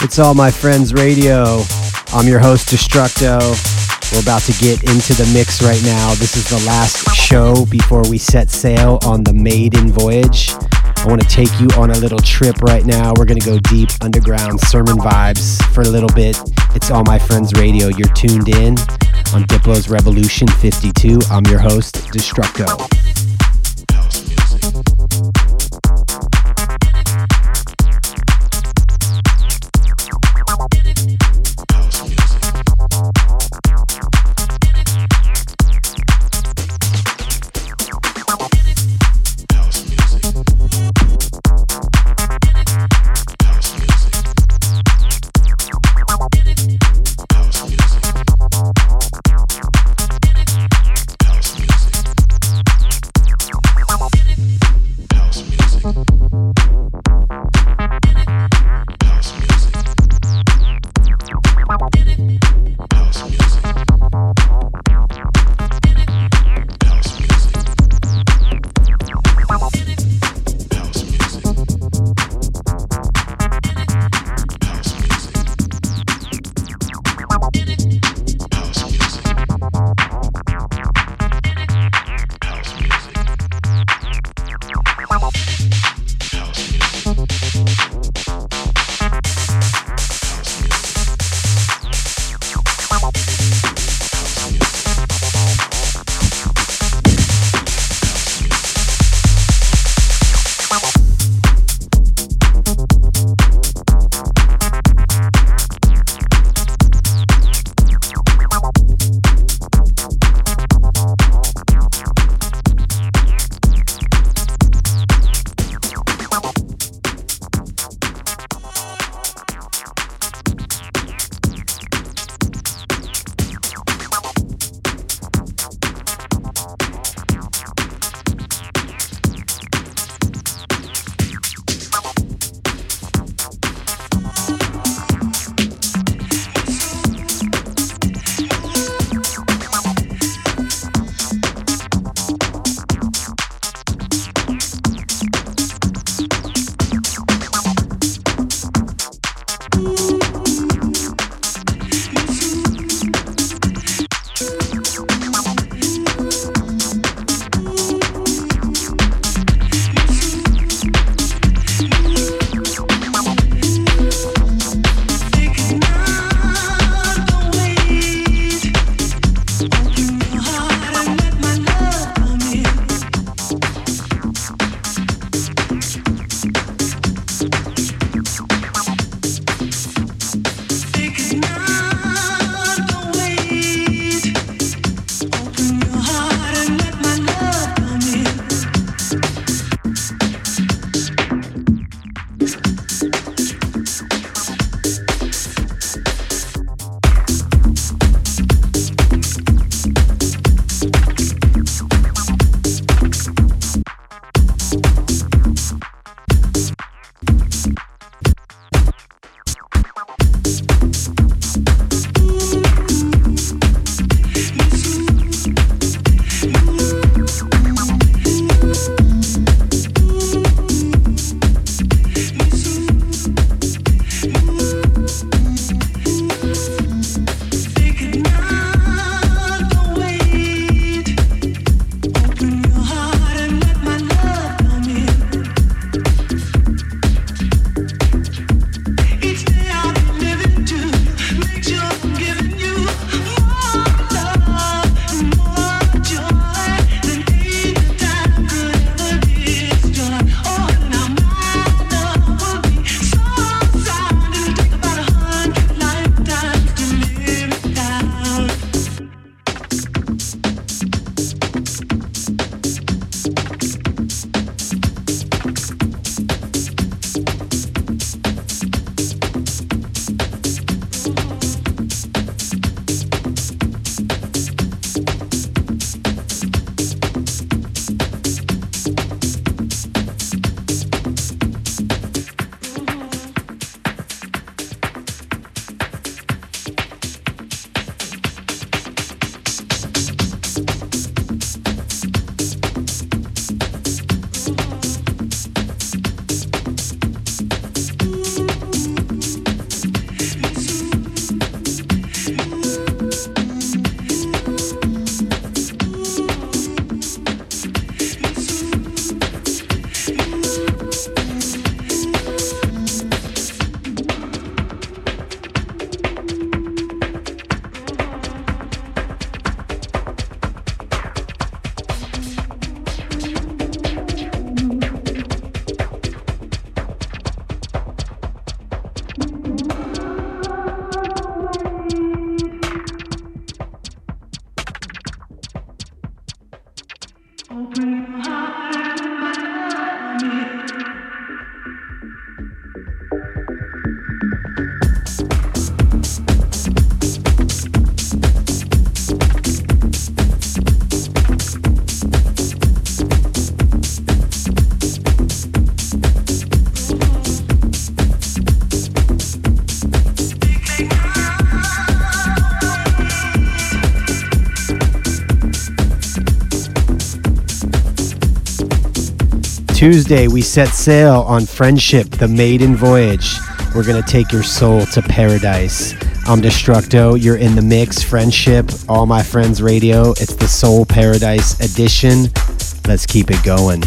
It's All My Friends Radio. I'm your host, Destructo. We're about to get into the mix right now. This is the last show before we set sail on the maiden voyage. I want to take you on a little trip right now. We're going to go deep underground sermon vibes for a little bit. It's All My Friends Radio. You're tuned in on Diplo's Revolution 52. I'm your host, Destructo. Tuesday, we set sail on Friendship, the maiden voyage. We're going to take your soul to paradise. I'm Destructo. You're in the mix. Friendship, All My Friends Radio. It's the Soul Paradise edition. Let's keep it going.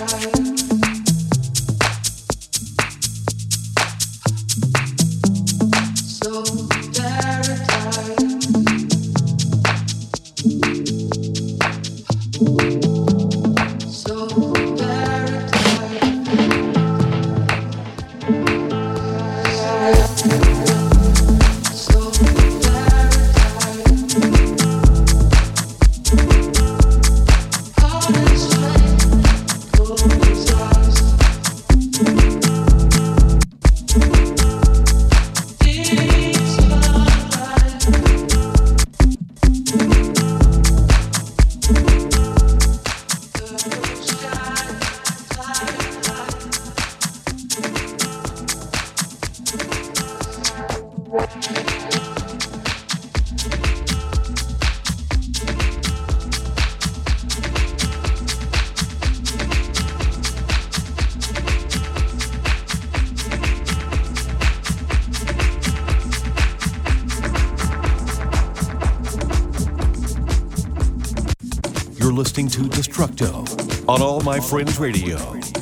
Bye. My Friends Radio.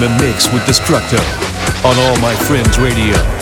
The mix with Destructo on All My Friends Radio.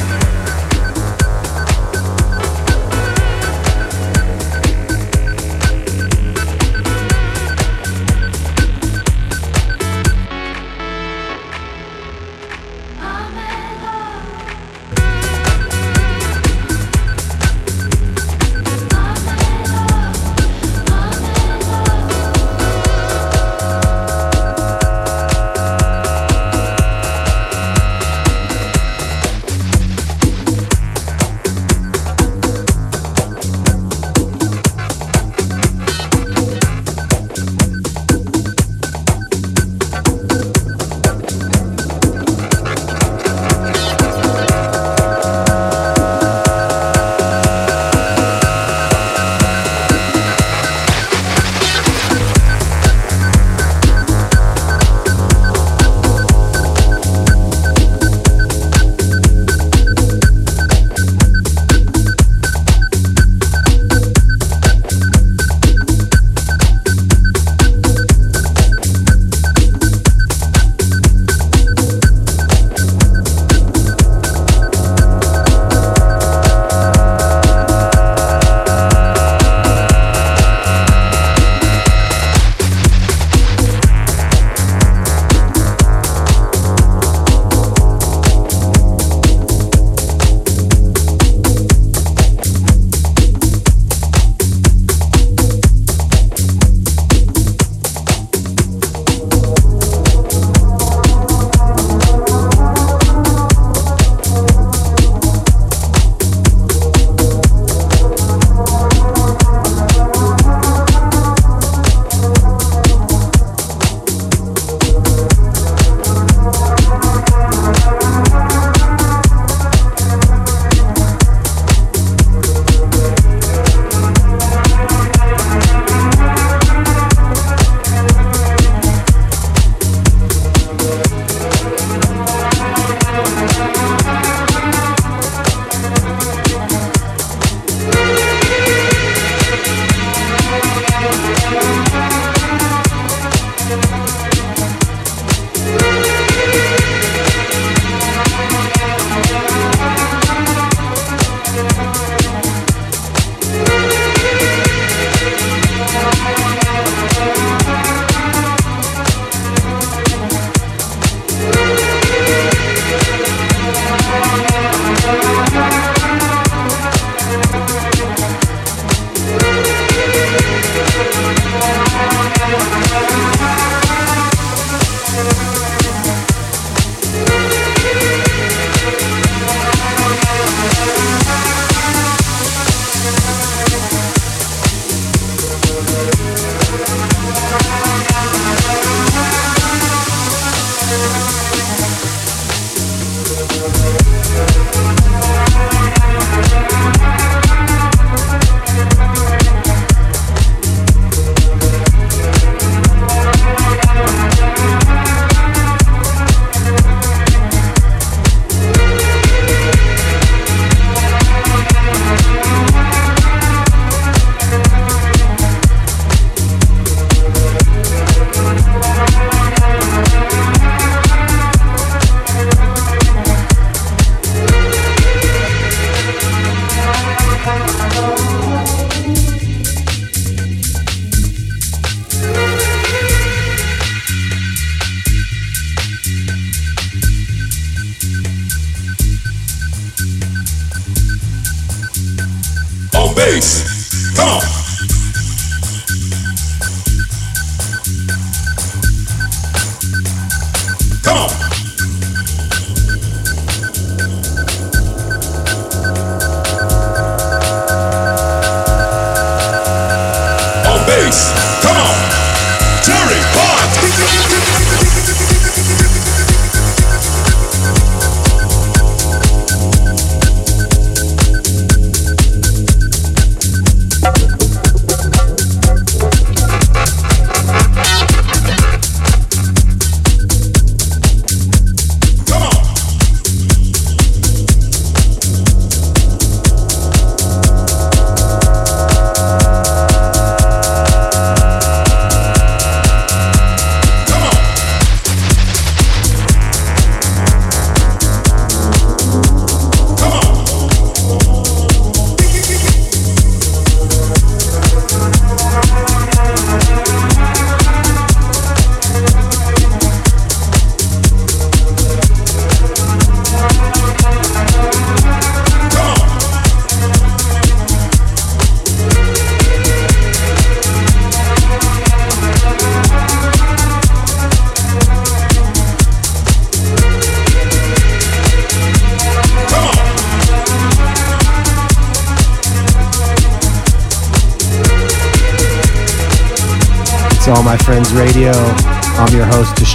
on.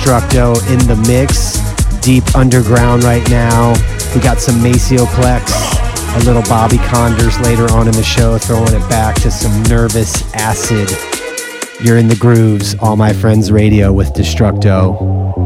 Destructo, in the mix. Deep underground right now. We got some Maceo Plex, a little Bobby Konders later on in the show, throwing it back to some nervous acid. You're in the grooves, All My Friends Radio with Destructo.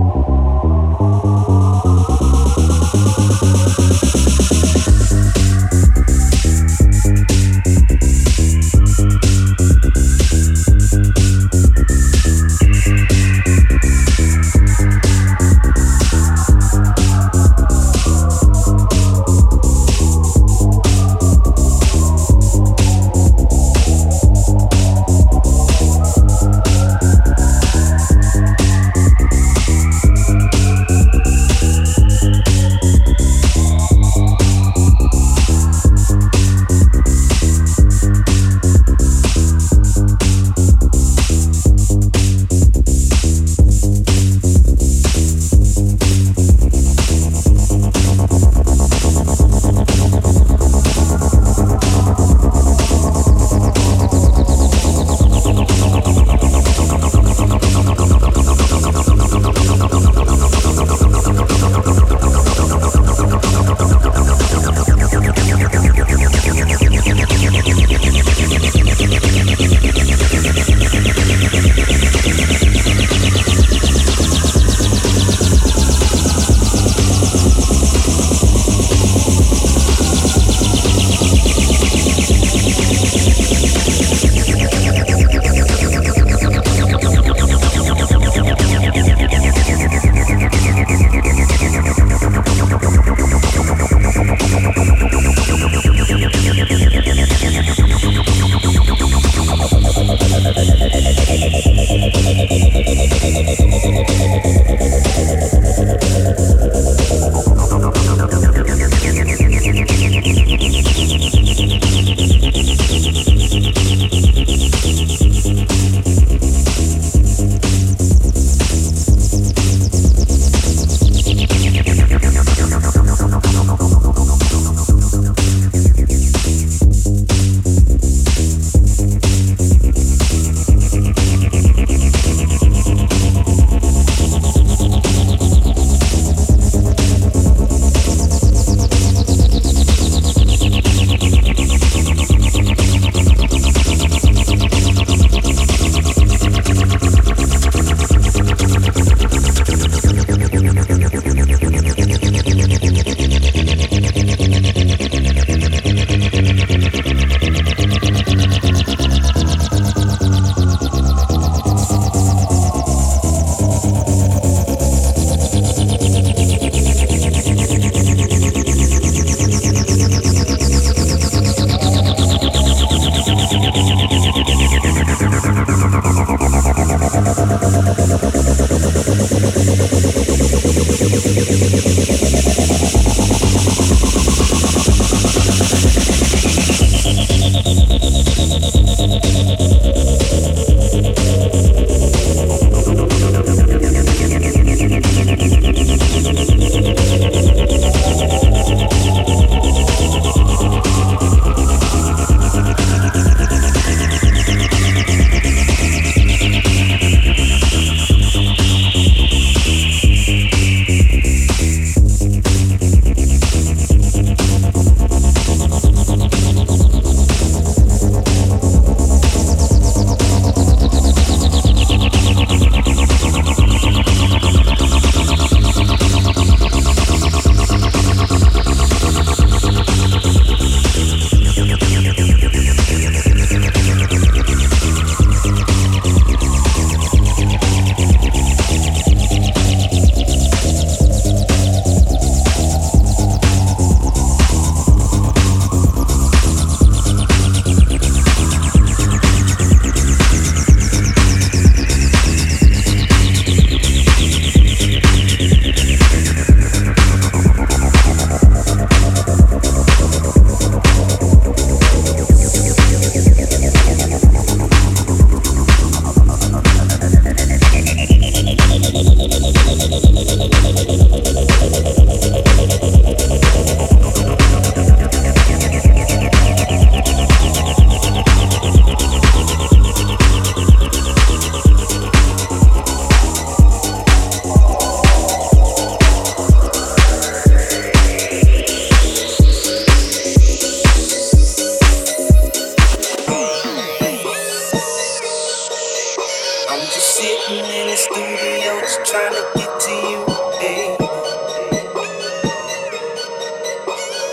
Trying to get to you.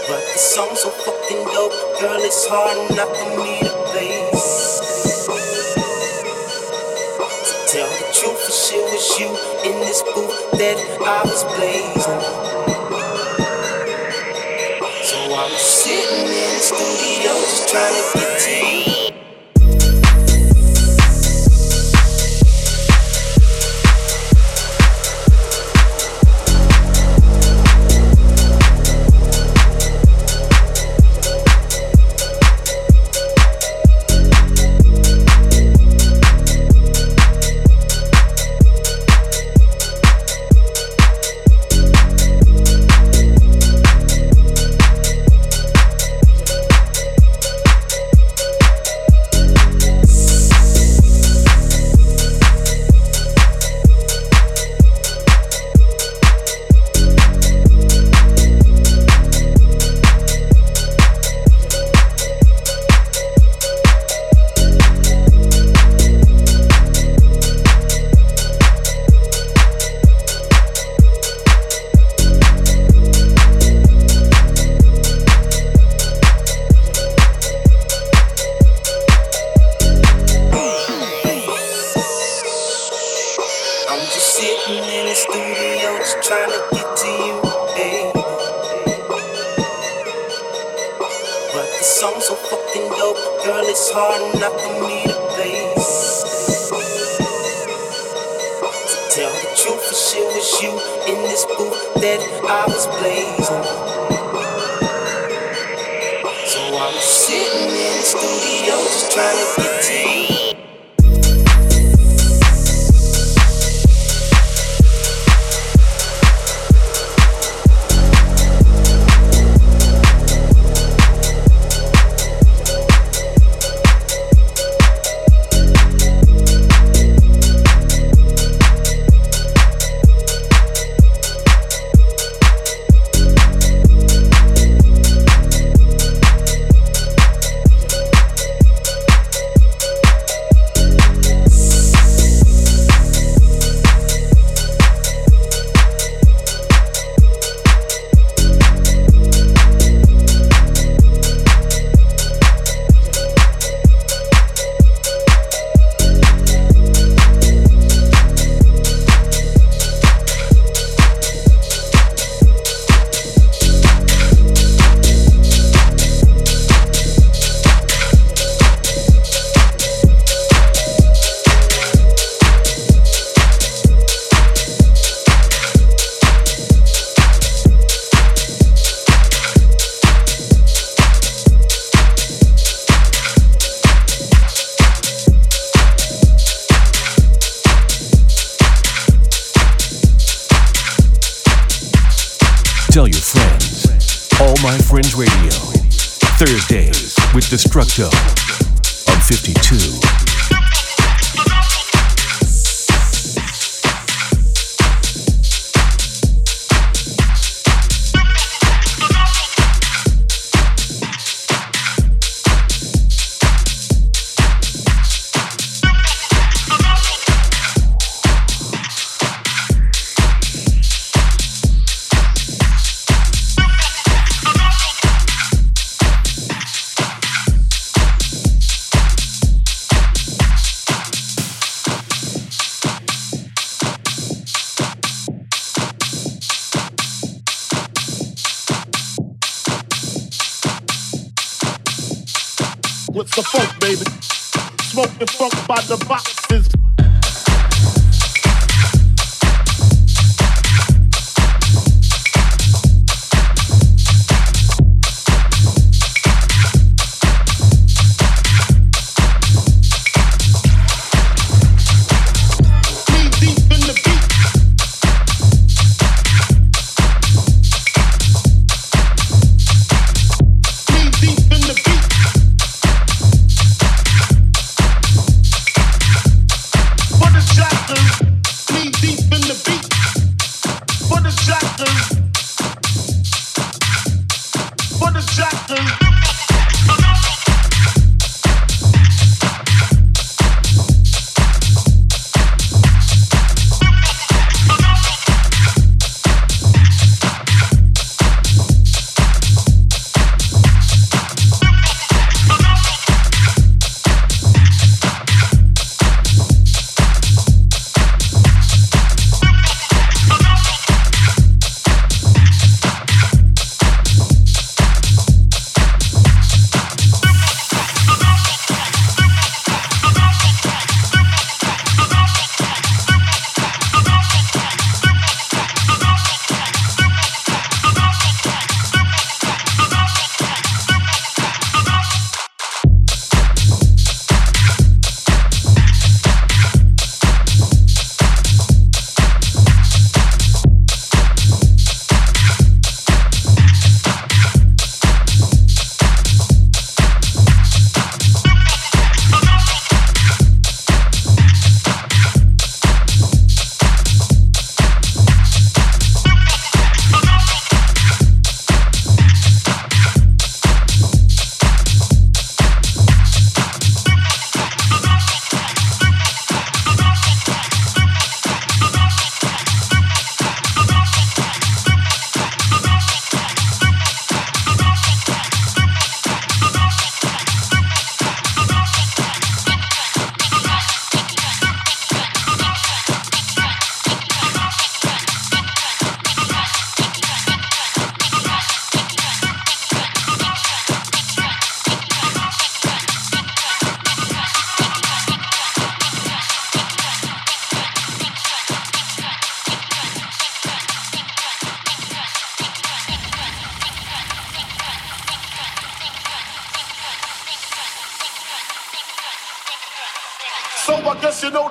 But the song's so fucking dope, girl, it's hard enough for me to play. To tell the truth, for sure was you in this booth that I was blazing. So I'm sitting in the studio just trying to get to you.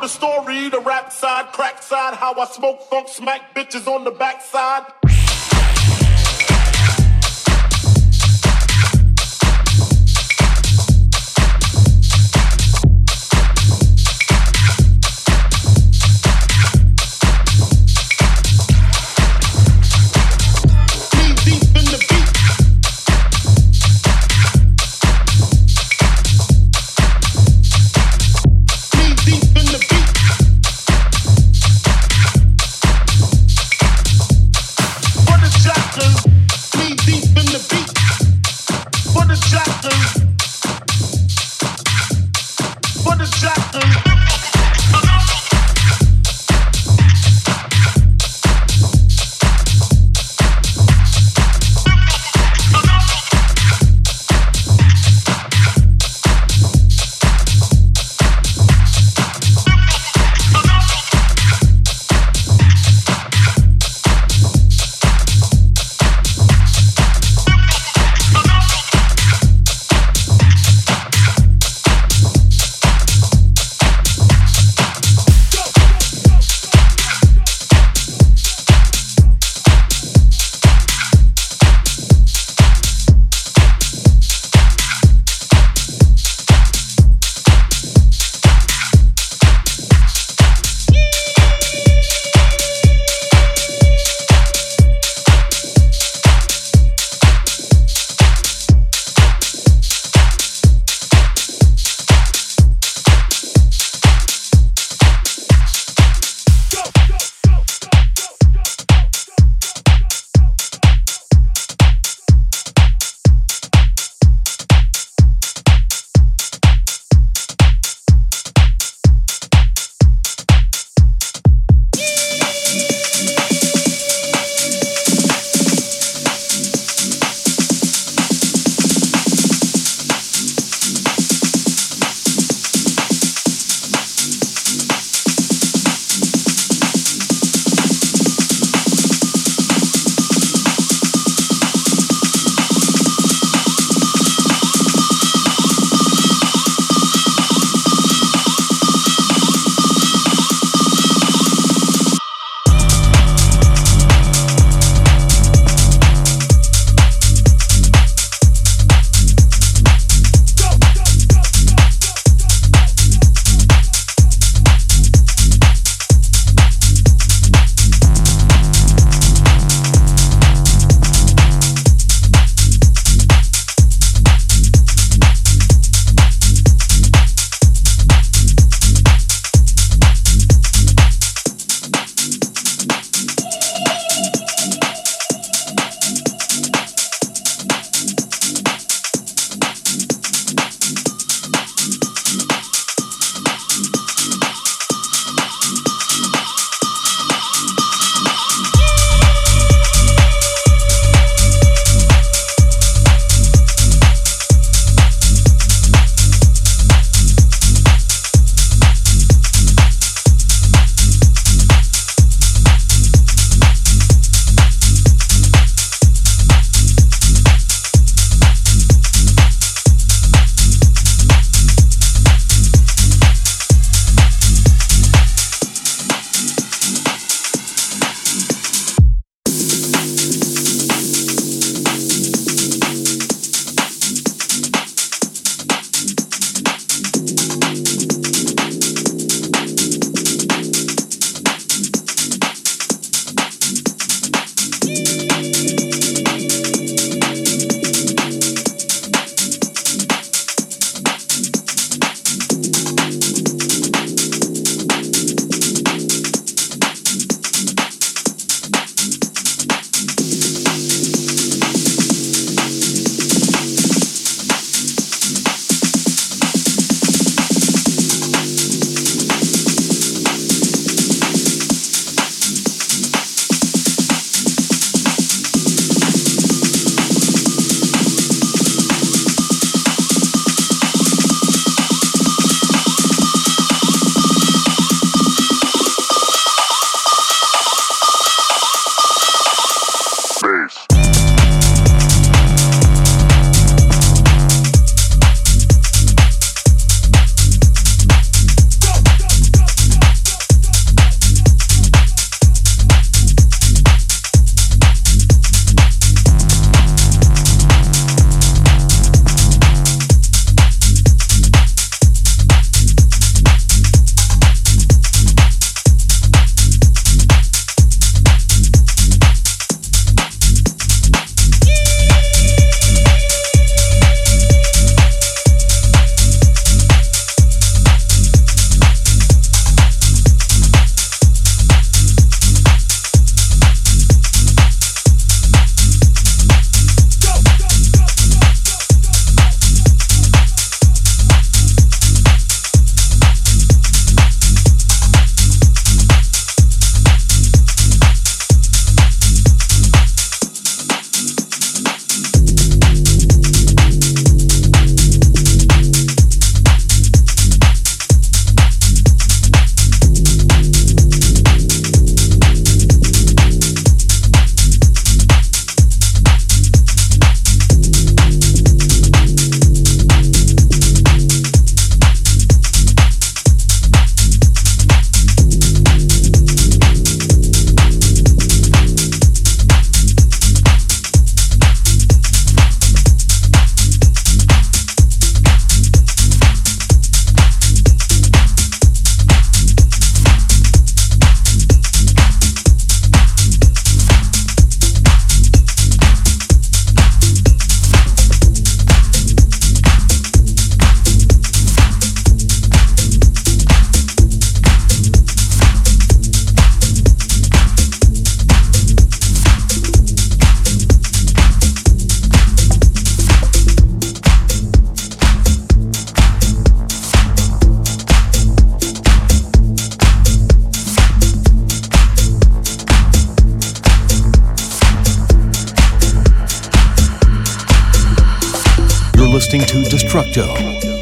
Story. The rap side, crack side, how I smoke funk, smack bitches on the backside.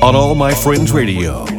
On All My Friends Radio.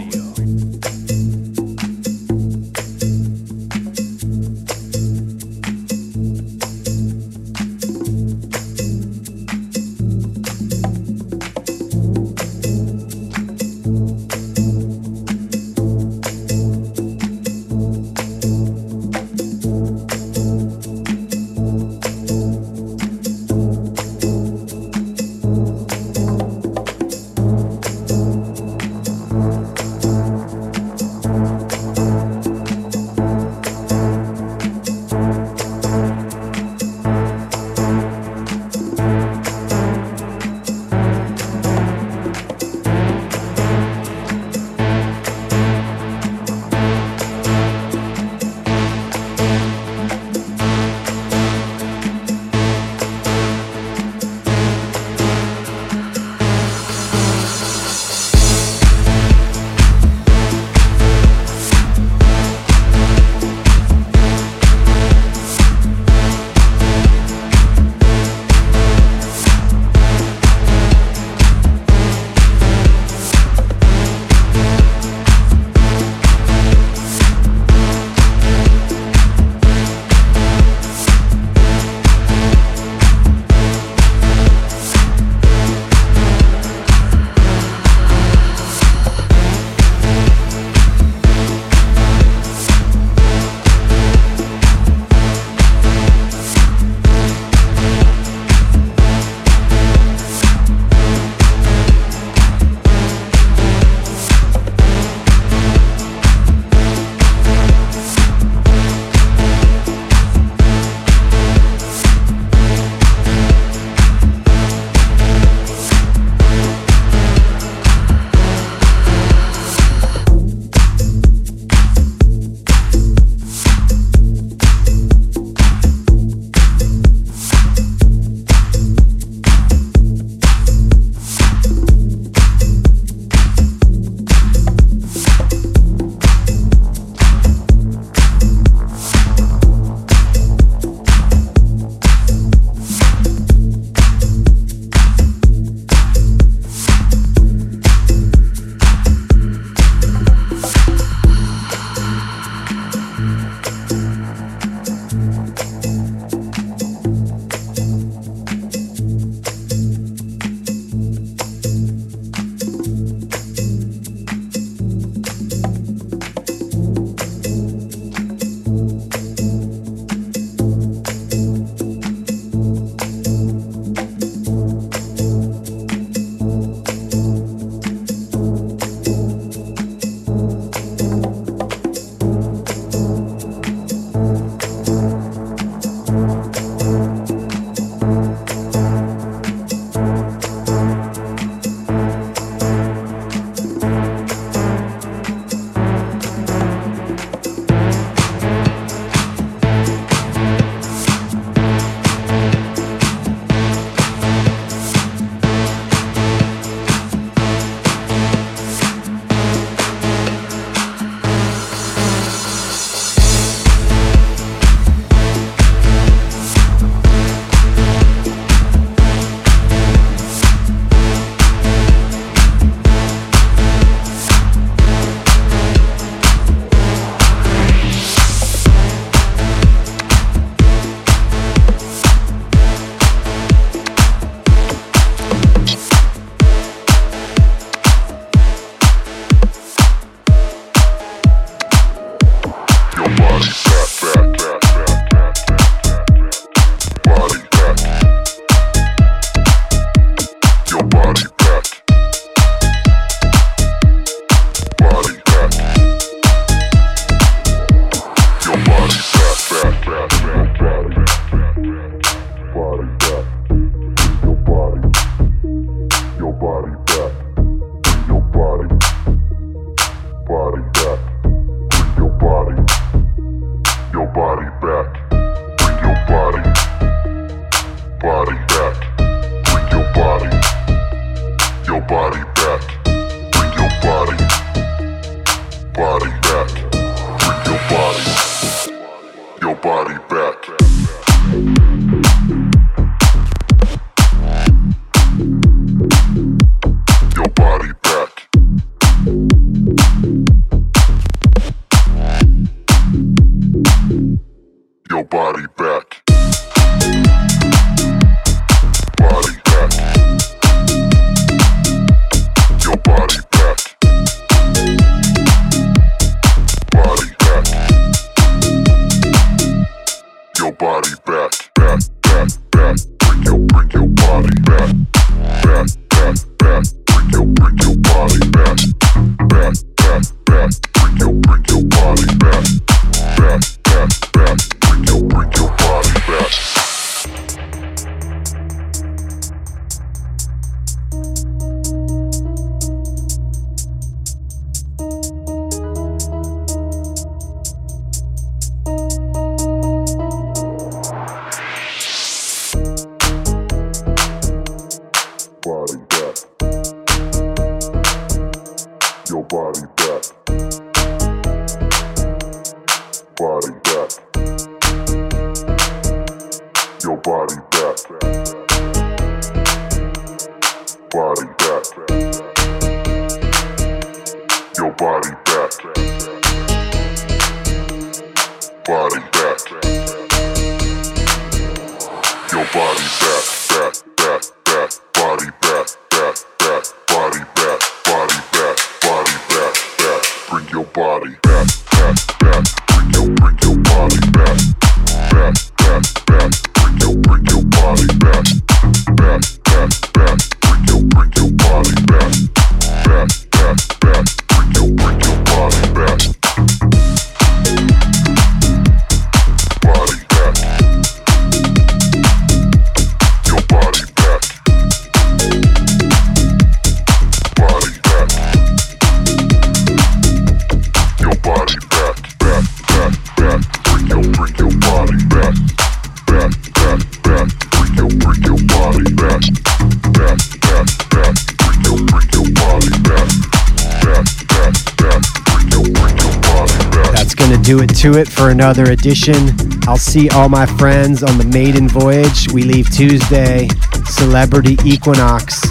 To it for another edition. I'll see all my friends on the maiden voyage. We leave Tuesday. Celebrity Equinox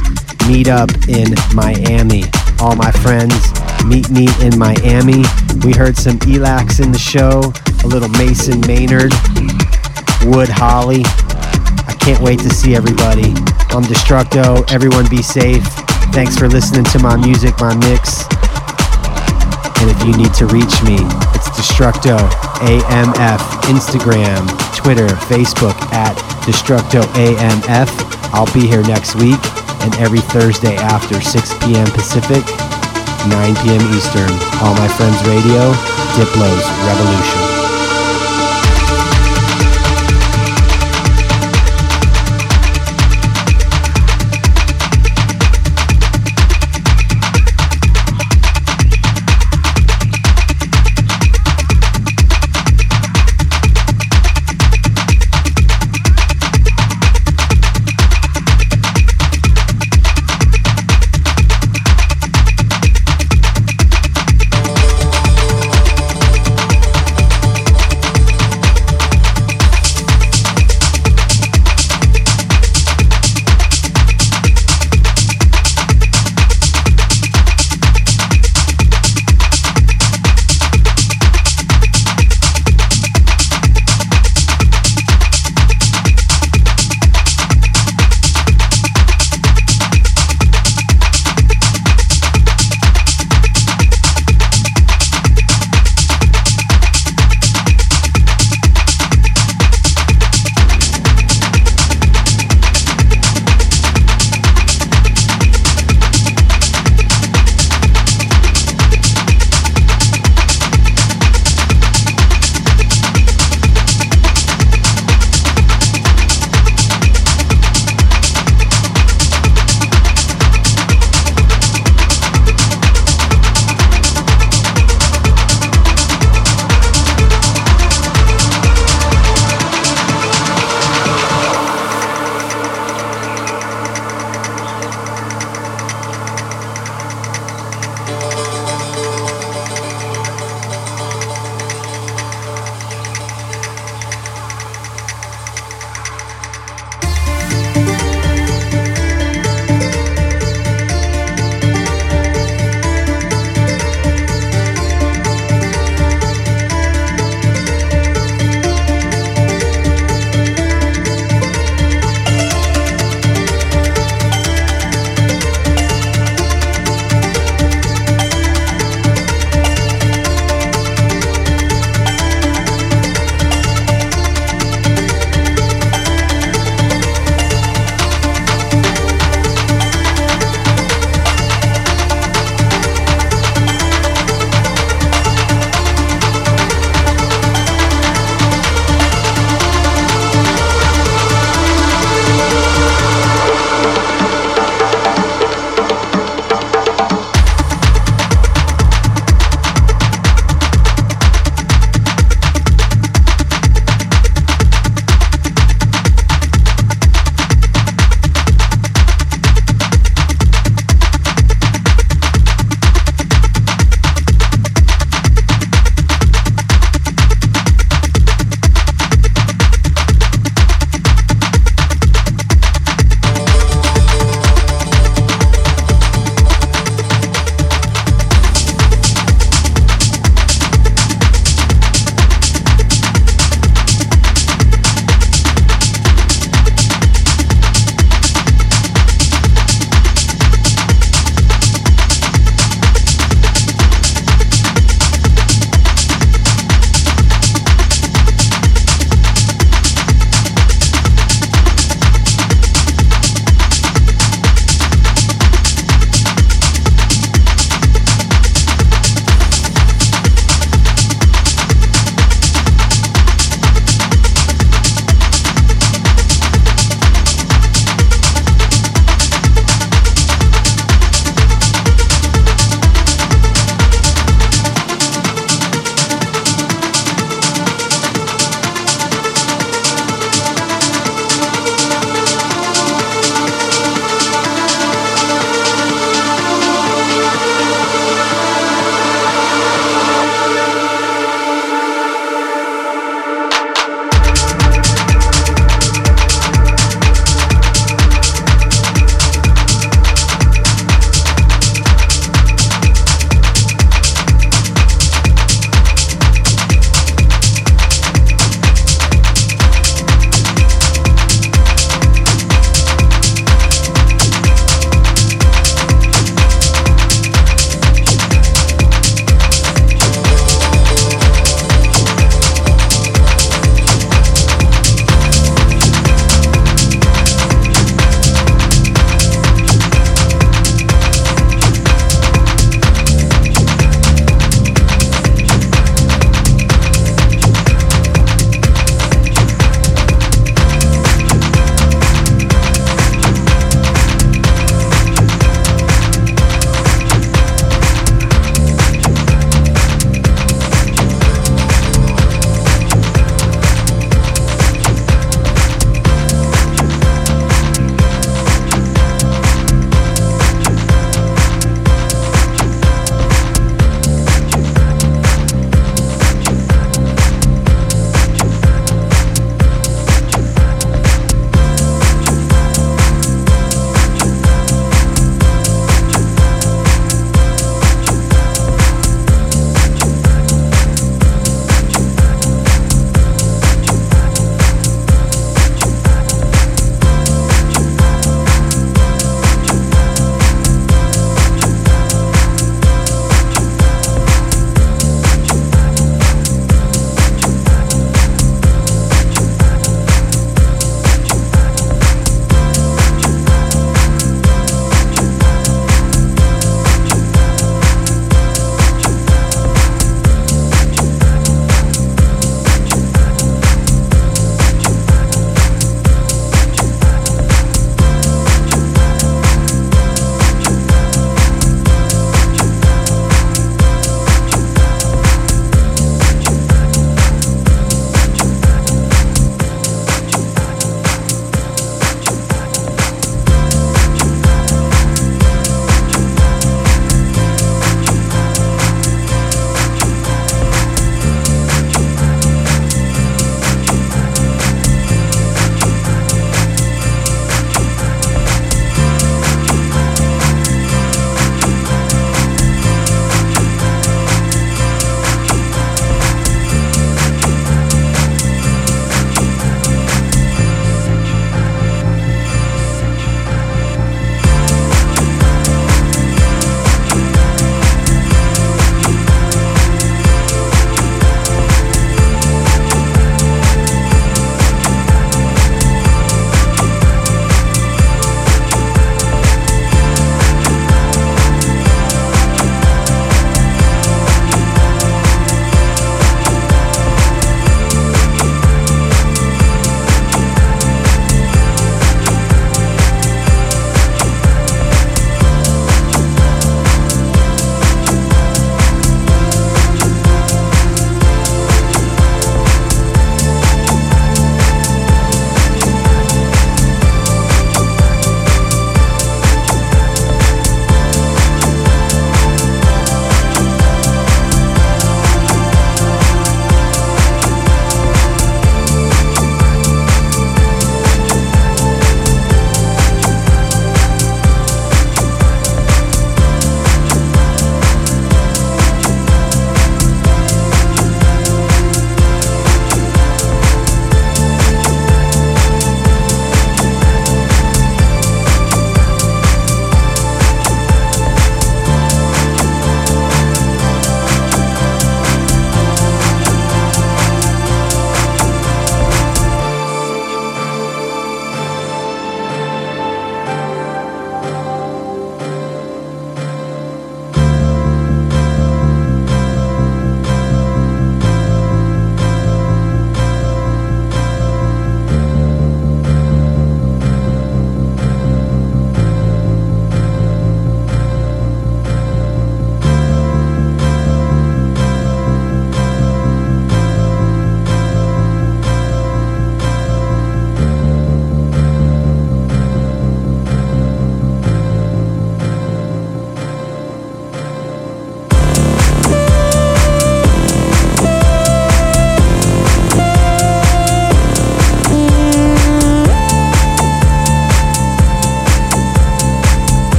meet up in Miami. All my friends meet me in Miami. We heard some Elax in the show, a little Mason Maynard, Wood Holly. I can't wait to see everybody. I'm Destructo. Everyone be safe. Thanks for listening to my music, my mix. And if you need to reach me, Destructo AMF, Instagram, Twitter, Facebook at Destructo AMF. I'll be here next week and every Thursday after 6 p.m. Pacific, 9 p.m. Eastern. All my friends radio, Diplo's Revolution.